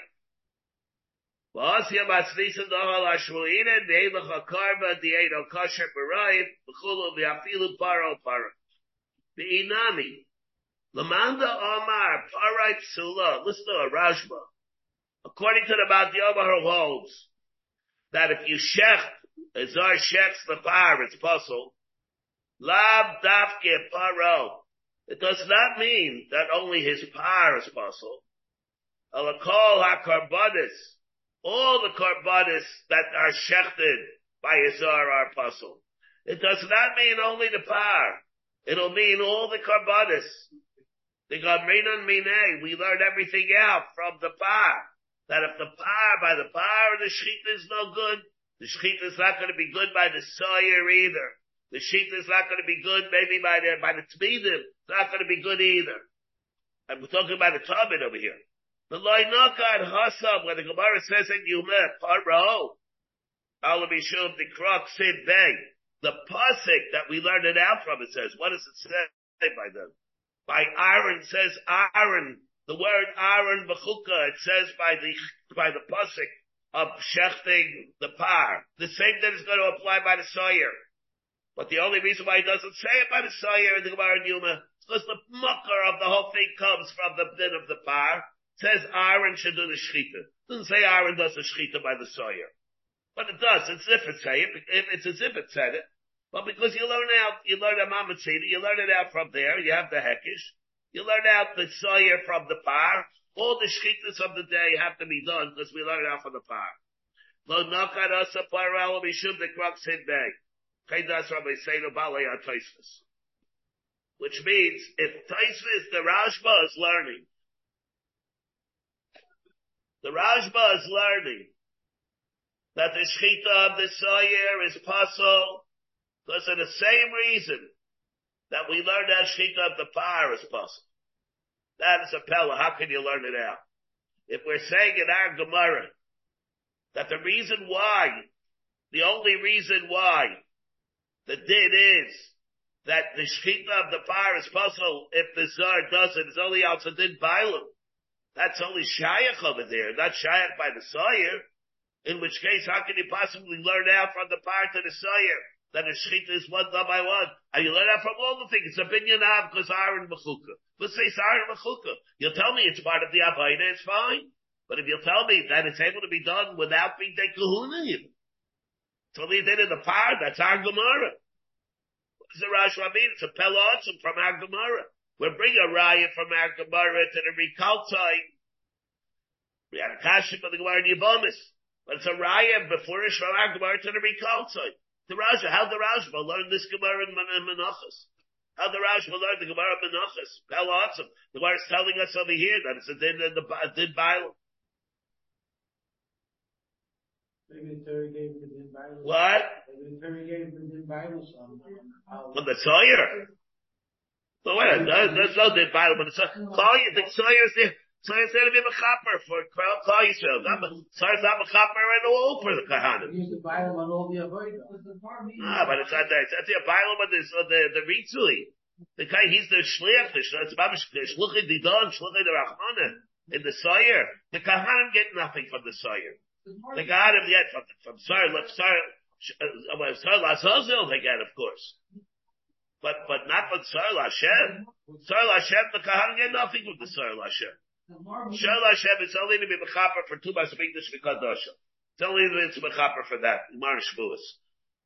V'asya matzvisa dohal hashmuina neilach akarba dieno kasher barayim v'chulu v'afilu paro paro. the inami. Lamanda Omar, Parai Psula, listen to a Rashba. According to the Yomer who holds that if you shech, Azar shechs the par, it's puzzle. Lab dafke paro. It does not mean that only his par is puzzle. Alakol ha-karbanis. All the karbanis that are shechted by Azar are puzzle. It does not mean only the par. It'll mean all the karbanis. The Gamrinan Mine, we learn everything out from the par that if the par, by the par, of the shechita is no good, the shechita is not going to be good by the sawyer either. The shechita is not going to be good maybe by the, by the tmidim. It's not going to be good either. We're talking about the Talmud over here. The loinakad hasab, when the Gemara says in Yumeh, paro, alamishum, the krok, sid bang, the pasik that we learned it out from, it says, what does it say by them? By Aaron says Aaron the word Aaron Bechuka, it says by the, by the Pusik of shechting the par. The same thing is going to apply by the Sawyer. But the only reason why he doesn't say it by the Sawyer in the Gemara Yuma is because the mucker of the whole thing comes from the din of the par. Says Aaron should do the shechita. doesn't say Aaron does the shechita by the Sawyer. But it does. It's as if it say it. It's as if it said it. But because you learn out, you learn a mamatzita, you learn it out from there, you have the hekish, you learn out the sawyer from the par. All the shchitas of the day have to be done because we learn out from the par. Lo asa paral mishum the crux hid. Kaidas Rabbi Seinu Balei Which means if Taisvis, the Rashba is learning, the Rashba is learning that the shchita of the sawyer is possible because of the same reason that we learn that shita of the par is possible. That is a pella. How can you learn it out? If we're saying in our Gemara that the reason why, the only reason why the din is that the shita of the par is possible if the czar does it, it's only out to din. That's only shayach over there, not shayach by the sawyer. In which case, how can you possibly learn out from the par of the sawyer? that a shechita is one done by one. And you learn out from all the things. It's a binyan av because Aaron Mechuka. Let's say it's Aaron Mechuka. You'll tell me it's part of the Avaida, it's fine. But if you'll tell me that it's able to be done without being de kahuna even. Only did in the par, that's our Gemara. What does the Rash mean? It's a pelotzim from our Gemara. We'll bring a raya from our Gemara to the Rikaltai. We had a kashim of the Gemara in Yibomis. But it's a raya before it's from our Gemara to the Rikaltai. The Raja, how the Rashba learned this Gemara in Menachos? How the Rashba learned the Gemara in Menachos? How awesome. The Gemara is telling us over here that it's a din in the a din Bible. What? From the Sawyer. So wait, there's no din Bible, but the Sawyer, the Sawyer is there. So it's going to be a mechaper for Klal Yisrael. So it's not mechaper at all for the Kahanim. Use the Bible on all the avoid. Ah, but it's not that. It's the Bible, but uh, the the Ritzui. The guy, he's the shliach. The it's babish shluchid didon, shluchid rachmana in the Sawyer. The Kahanim get nothing from the Sawyer. The Kahanim get from from Sawyer. Let Sawyer. Uh, Sawyer Lazazel they get, of course. But but not from Sawyer Lashem. Sawyer Lashem, the Kahanim get nothing from the Sawyer Lashem. Shel Hashem, it's only to be mechaper for two Masbigdash Vikadosha. It's only that it's mechaper for that. Gemara Shavuos.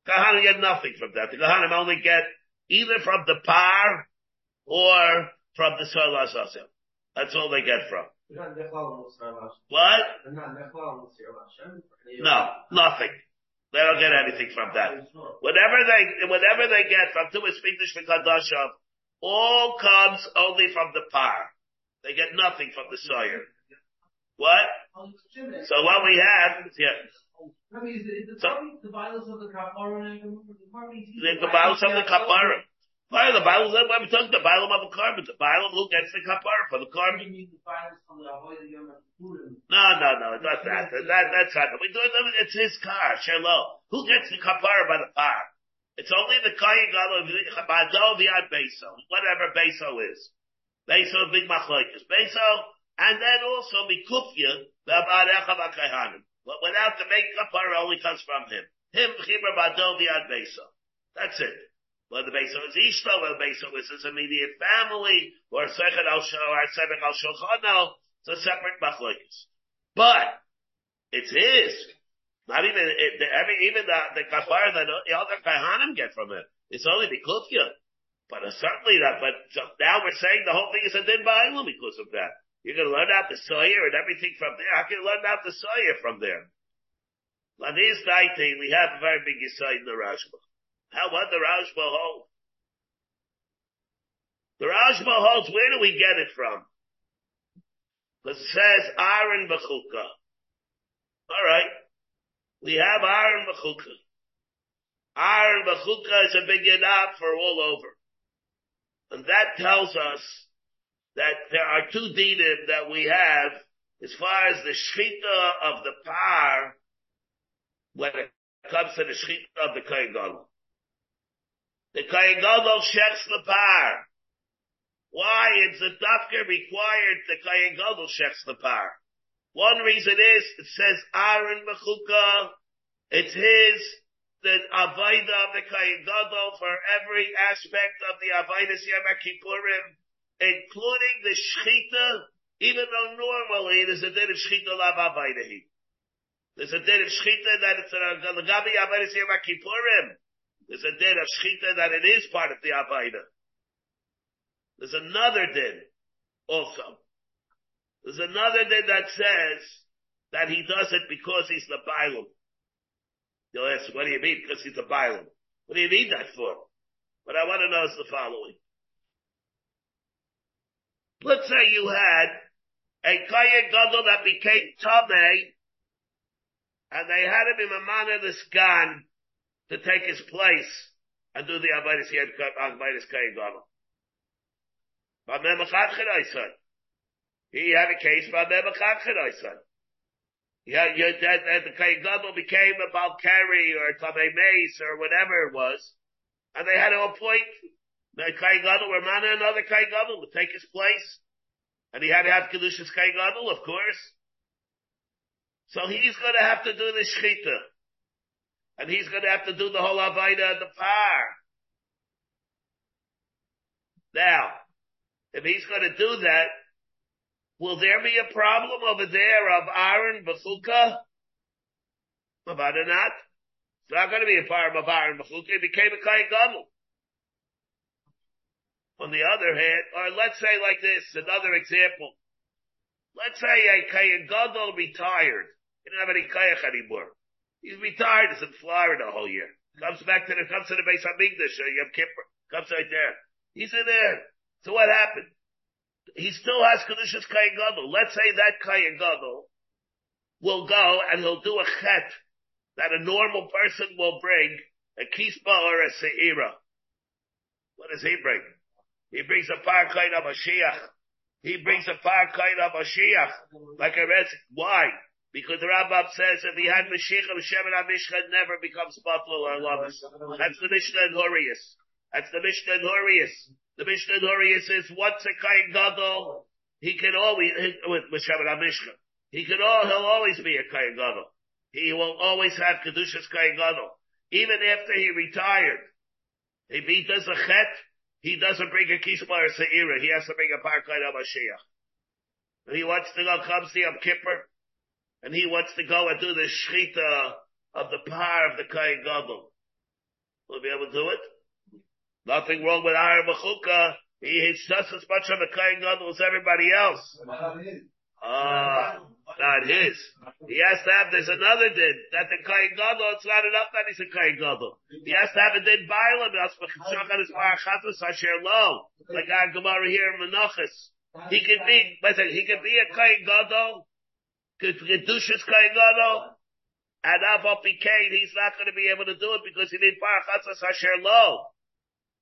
Kahanim get nothing from that. The Kahanim only get either from the par or from the soil Azazel. That's all they get from. What? No, nothing. They don't get anything from that. Whatever they, whatever they get from two Masbigdash Vikadosha, all comes only from the par. They get nothing from the Sawyer. What? So what we have, yeah. I mean, is it, So- the violence of the kapara the the of the Kapara. Why the Bible? Why we talking the Bible of the carbon? The Bible who gets the Kapara for the carbon? mean the violence from the avoid the Yom Kippur. No, no, no, it's not that. That that's not. We do it. It's his car, Shalom. Who gets the Kapara by the par? It's only the Kayin Gadol, Bado Viad Beso, whatever Beso is. Beso big machlokes. Beso, and then also Mikufya, the Abarecha Bakahanim. But without the main kapara only comes from him. Him, Chibra Bado Viad Beso. That's it. Whether the Beis is Ishto, whether the Beis is his immediate family, or Sechet al or Sechet al Shulchano, it's a separate machlokes. But it's his. Not even it, the, every, even the the kafar that the other kahanim get from it. It's only the kufya. But uh, certainly that. But so now we're saying the whole thing is a din ba'ilim because of that. You're going to learn out the soyer and everything from there. How can you learn out the soyer from there? Ladis daiti, we have a very big yisoid in the Rashba. How what the Rashba hold? The Rashba holds, where do we get it from? Because it says Aaron Bechukah. Alright. We have Aaron Bechukah. Aaron Bechukah is a big yadab for all over. And that tells us that there are two dinim that we have as far as the shchita of the par when it comes to the shchita of the Kohen. The Kohen Gadol shechs the par. Why is the dafka required the Kohen Gadol shechs the par? One reason is, it says Aaron Mechuka, it's his, the Avaida of the Kohen for every aspect of the Avaida Yom Kippurim, including the Shechita, even though normally there's a din of Shechita lav Avaidahi. There's a din of Shechita that it's a Lagabi Avaida Yom Kippurim. There's a din of Shechita that it is part of the Avaida. There's another din also. There's another din that says that he does it because he's the Bailam. You'll ask, what do you mean? Because he's the Bailam. What do you need that for? What I want to know is the following. Let's say you had a Kaya Gadol that became Tameh, and they had him in manner this gun to take his place and do the Abayis Yed Abayis Kaya Gadol. But he had a case by Memachachid, son. Yeah, you, that, that the Gadol became a Balkari or Tamei Mace or whatever it was, and they had to appoint the Kohen Gadol or another Kohen Gadol to take his place, and he had to have Kedushas Kohen Gadol, of course. So he's going to have to do the Shechita, and he's going to have to do the whole Avaida and the Par. Now, if he's going to do that, Will there be a problem over there of Aaron Bachuka? About it not. It's not going to be a problem of Aaron Bachuka. It became a Gadol. On the other hand, or let's say like this, another example. Let's say a Kayan retired. He didn't have any Kayach anymore. He's retired. He's in Florida the whole year. Comes back to the, comes to the base of Migdash, uh, Yom Kippur. Comes right there. He's in there. So what happened? he still has Kedushas Kayan. Let's say that Kayan will go and he'll do a chet that a normal person will bring, a kispa or a seira. What does he bring? He brings a par kain of Mashiach. He brings a par kain of Mashiach. Like a read, why? Because the Rambam says if he had Mashiach, Hashem and Mishcha never becomes buffalo or lamas. That's the Mishnah in Horius. That's the Mishnah in Horius. The Mishnah Dori says, what's a Kain Gadol? He can always, with Mishabbat Mishka, he can all, he'll always be a Kain Gadol. He will always have Kedushas Kain Gadol. Even after he retired. If he does a chet, he doesn't bring a kisma or seira. He has to bring a parkai of Mashiach. And he wants to go comes the Yom Kippur, and he wants to go and do the shchita of the par of the Kain Gadol. Will be able to do it? Nothing wrong with Aaron Mechuka. He is just as much of a Kain Gadol as everybody else. Ah, not his. He has to have, there's another din, that the Kain Gadol, it's not enough that he's a Kain Gadol. He has to have a din Bailam, that's Mechachon is Parachatas Asher Lo, like our Gemara here in Menachos. He could be, listen, he could be a Kain Gadol, Kedushas Kain Gadol, and Avop Kain, he's not going to be able to do it because he needs Parachatas Asher Lo.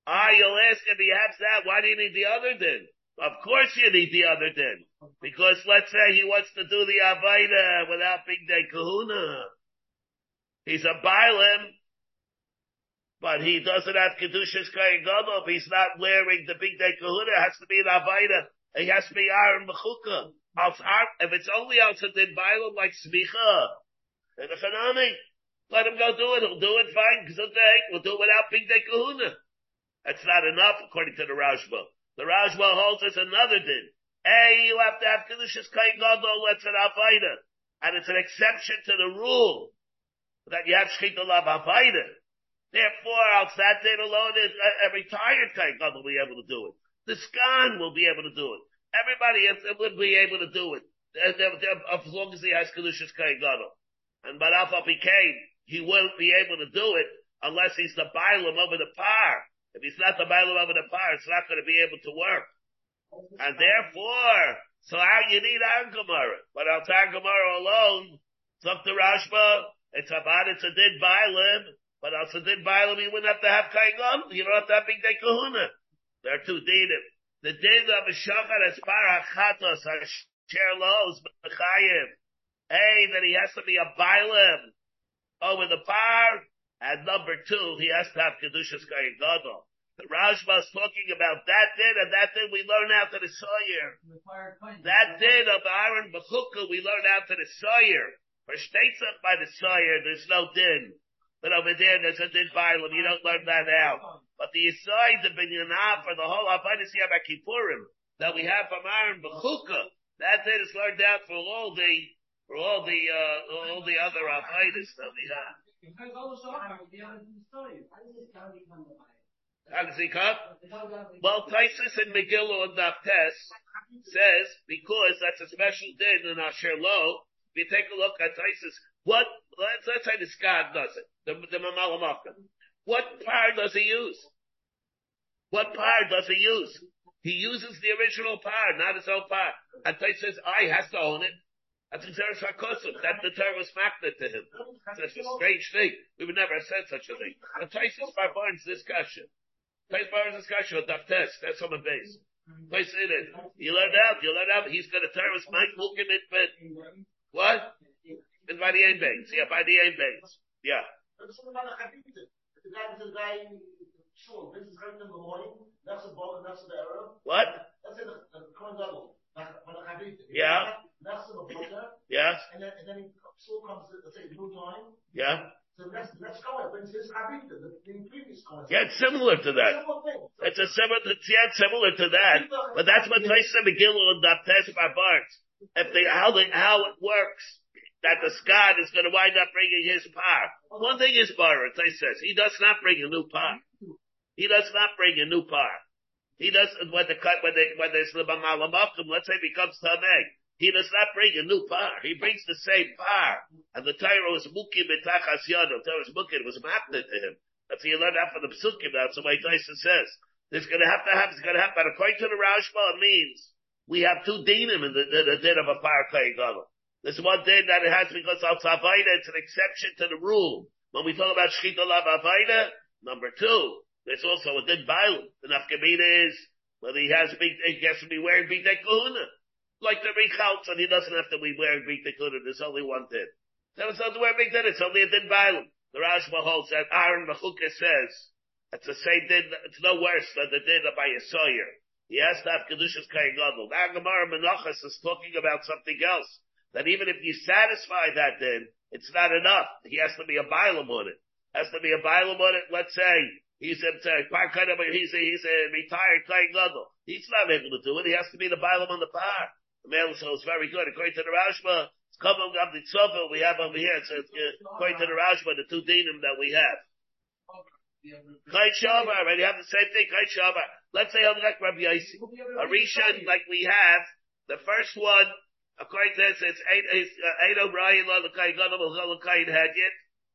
Ah, you'll ask if he has that, why do you need the other din? Of course you need the other din. Because let's say he wants to do the Avaida without Bigdei Kahuna. He's a Bailim, but he doesn't have Kedushas Kayan he's not wearing the Bigdei Kahuna, it has to be an Avaida. It has to be Aaron Mechuka. If it's only also din Bailim like Smicha, and the Hanani, let him go do it. He'll do it fine. We'll do it without Bigdei Kahuna. That's not enough according to the Rashba. The Rashba holds us another din. Hey, you have to have Kedushas Kain Gadol, let's an Avaida. And it's an exception to the rule that you have Shechita Lav Avaida. Therefore, else that din alone is uh, a, a retired Kain Gadol will be able to do it. The Skan will be able to do it. Everybody would be able to do it. As long as he has Kedushas Kain Gadol. And but became, he won't be able to do it unless he's the Bailam over the par. If he's not the Bailam over the par, it's not going to be able to work. And therefore, so how you need Aaron Gemara. But Al Gemara alone, it's up to Rashba, it's about it's a did Bailam, but also did Bailam, you wouldn't have to have Kaigam, you don't have to have Bigdei Kahuna. There are two dinim. The din of a shachar as parachatos, share lows, b'chayim. Hey, that he has to be a Bailam over oh, the par, and number two, he has to have Kedushas Kayin Gadol. The Rashba is talking about that din, and that din we learn out to the Sawyer. That din of Aaron Bechukah we learn out to the Sawyer. For states up by the Sawyer, there's no din. But over there, there's a din Bailam. You don't learn that out. But the Yisai, the Binyanah, for the whole Avodah Yom Kippurim, that we have from Aaron Bechukah, that din is learned out for all the, for all the, uh, all the other Avodas that we have. How does he come? Well, Taisus and Megillah and Naftes says, because that's a special din in Asher Lo, if you take a look at Taisus, what, let's, let's say the Skad does it, the, the Mamalamaka. What par does he use? What par does he use? He uses the original par, not his own par. And Taisus says, I has to own it. That's Xeris HaKosov. That the Torah was magnet to him. That's a strange thing. We would never have said such a thing. The Taisus Barbar's discussion. Taisus Barbar's discussion with Daftes. That's on the base. Place in it. You learn out. You learn out. He's got a Torah was Mike looking at but what? It's by the end base. Yeah, by the end base. Yeah. What? Yeah. Yes. And then, and then he still comes let's say, new time. Yeah. So the next, the next comment brings his Habib, the, the previous comment. Yeah, it's similar to that. Similar thing. So It's a similar, it's yeah, it's similar to that. But that's what Taisa McGill and Daptes Barbarts. If they, how the, how it works, that the Scot is going to wind up bringing his par. One thing is Barat, I says, he does not bring a new par. He does not bring a new par. He does, when the cut, when they, when there's let's say becomes Tameg. He does not bring a new par. He brings the same par. And the Torah was mukim betachas yado. Torah was mukim, was magnet to him. That's he learned that from the psukim. That's what Tyson says. There's gonna have to happen. it's gonna have, but according to the Rashba, it means we have two dinim in the, the, the din of a par kaygala. There's one din that it has because al tzavaida, it's an exception to the rule. When we talk about shchita lav avaida, number two, there's also a din bailu. The nafkamina is whether he has big, he has to be wearing big kahuna. Like the rechalts, and he doesn't have to be wearing big kahuna. There's only one din. Then it's not to wear din, it's only a din bailu. The Rashba holds that Aaron Mechuka says, it's the same din, it's no worse than the din by a sawyer. He has to have Kedushas Kayin Gadol. The Agamara Menachos is talking about something else. That even if you satisfy that din, it's not enough. He has to be a Bailam on it. Has to be a Bailam on it, let's say, he's a, he's a, he's a retired Kayin Gadol. He's not able to do it. He has to be the Bailam on the par. The male so it's very good. According to the Rashba, it's coming up the tzofel we have over here. So it's, according to the Rashba, the two dinim that we have. Kait Shavar, right? You have the same thing, Kait Shavar. Let's say Rabbi Yossi. A Rishon like we have, the first one, according to this, it's eight, uh, eight O'Brien, lo l'kai gadol, lo l'kai hadget,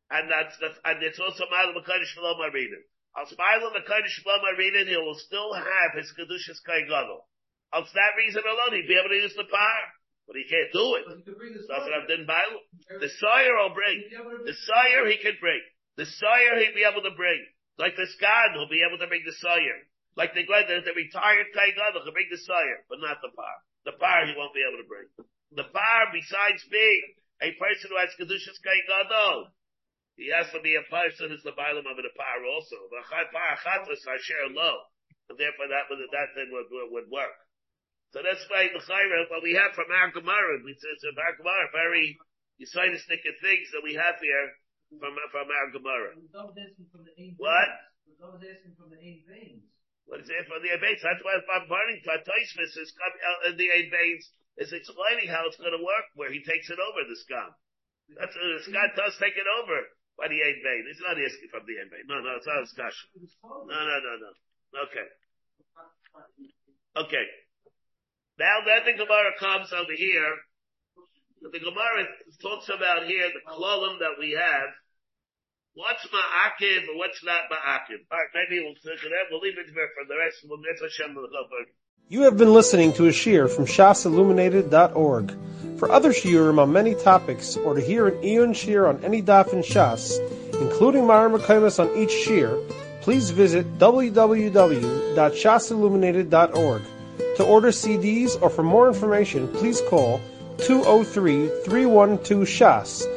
and that's the, and it's also Ma'al Makadish Shalom Arinin. Al Ma'al Makadish Shalom Arinin, he will still have his Kedushas Kai Gadol. Al that reason alone, he'd be able to use the power. But he can't do it. Doesn't have din Bailu. The sire will bring. The sire he can bring. The sire he'd be able to bring. Like the Skad, he'll be able to bring the sire. Like the glad the, the retired Kai Gadol can bring the sire, but not the par. The par he won't be able to bring. The par, besides being a person who has Kedushas Kai Gadol, he has to be a person who's the Bailam of the par also. The par chatos are share low. And therefore that would, that thing would, would, work. So that's why the Chayra, what we have from our Gemara, we say it's our Gemara, very Yisaitistic things that we have here from, from our Gemara. What? But I was asking from the eight veins. What is it for the veins? That's why I'm burning to Toismus is the veins is explaining how it's going to work where he takes it over the scum. That's uh, the scum does take it over by the vein. He's not asking from the vein. No, no, it's not a discussion. No, no, no, no. Okay. Okay. Now then the Gemara comes over here. The Gemara talks about here the column that we have. What's ma'akiv and what's not ma'akiv? Alright, maybe we'll take it out. We'll leave it here for the rest. Hashem You have been listening to a shear from shasilluminated.org. For other shiurim on many topics, or to hear an Eon shear on any daf in Shas, including Mara Makaimas on each shear, please visit www.shasilluminated.org. To order CDs or for more information, please call 203-312-SHAS.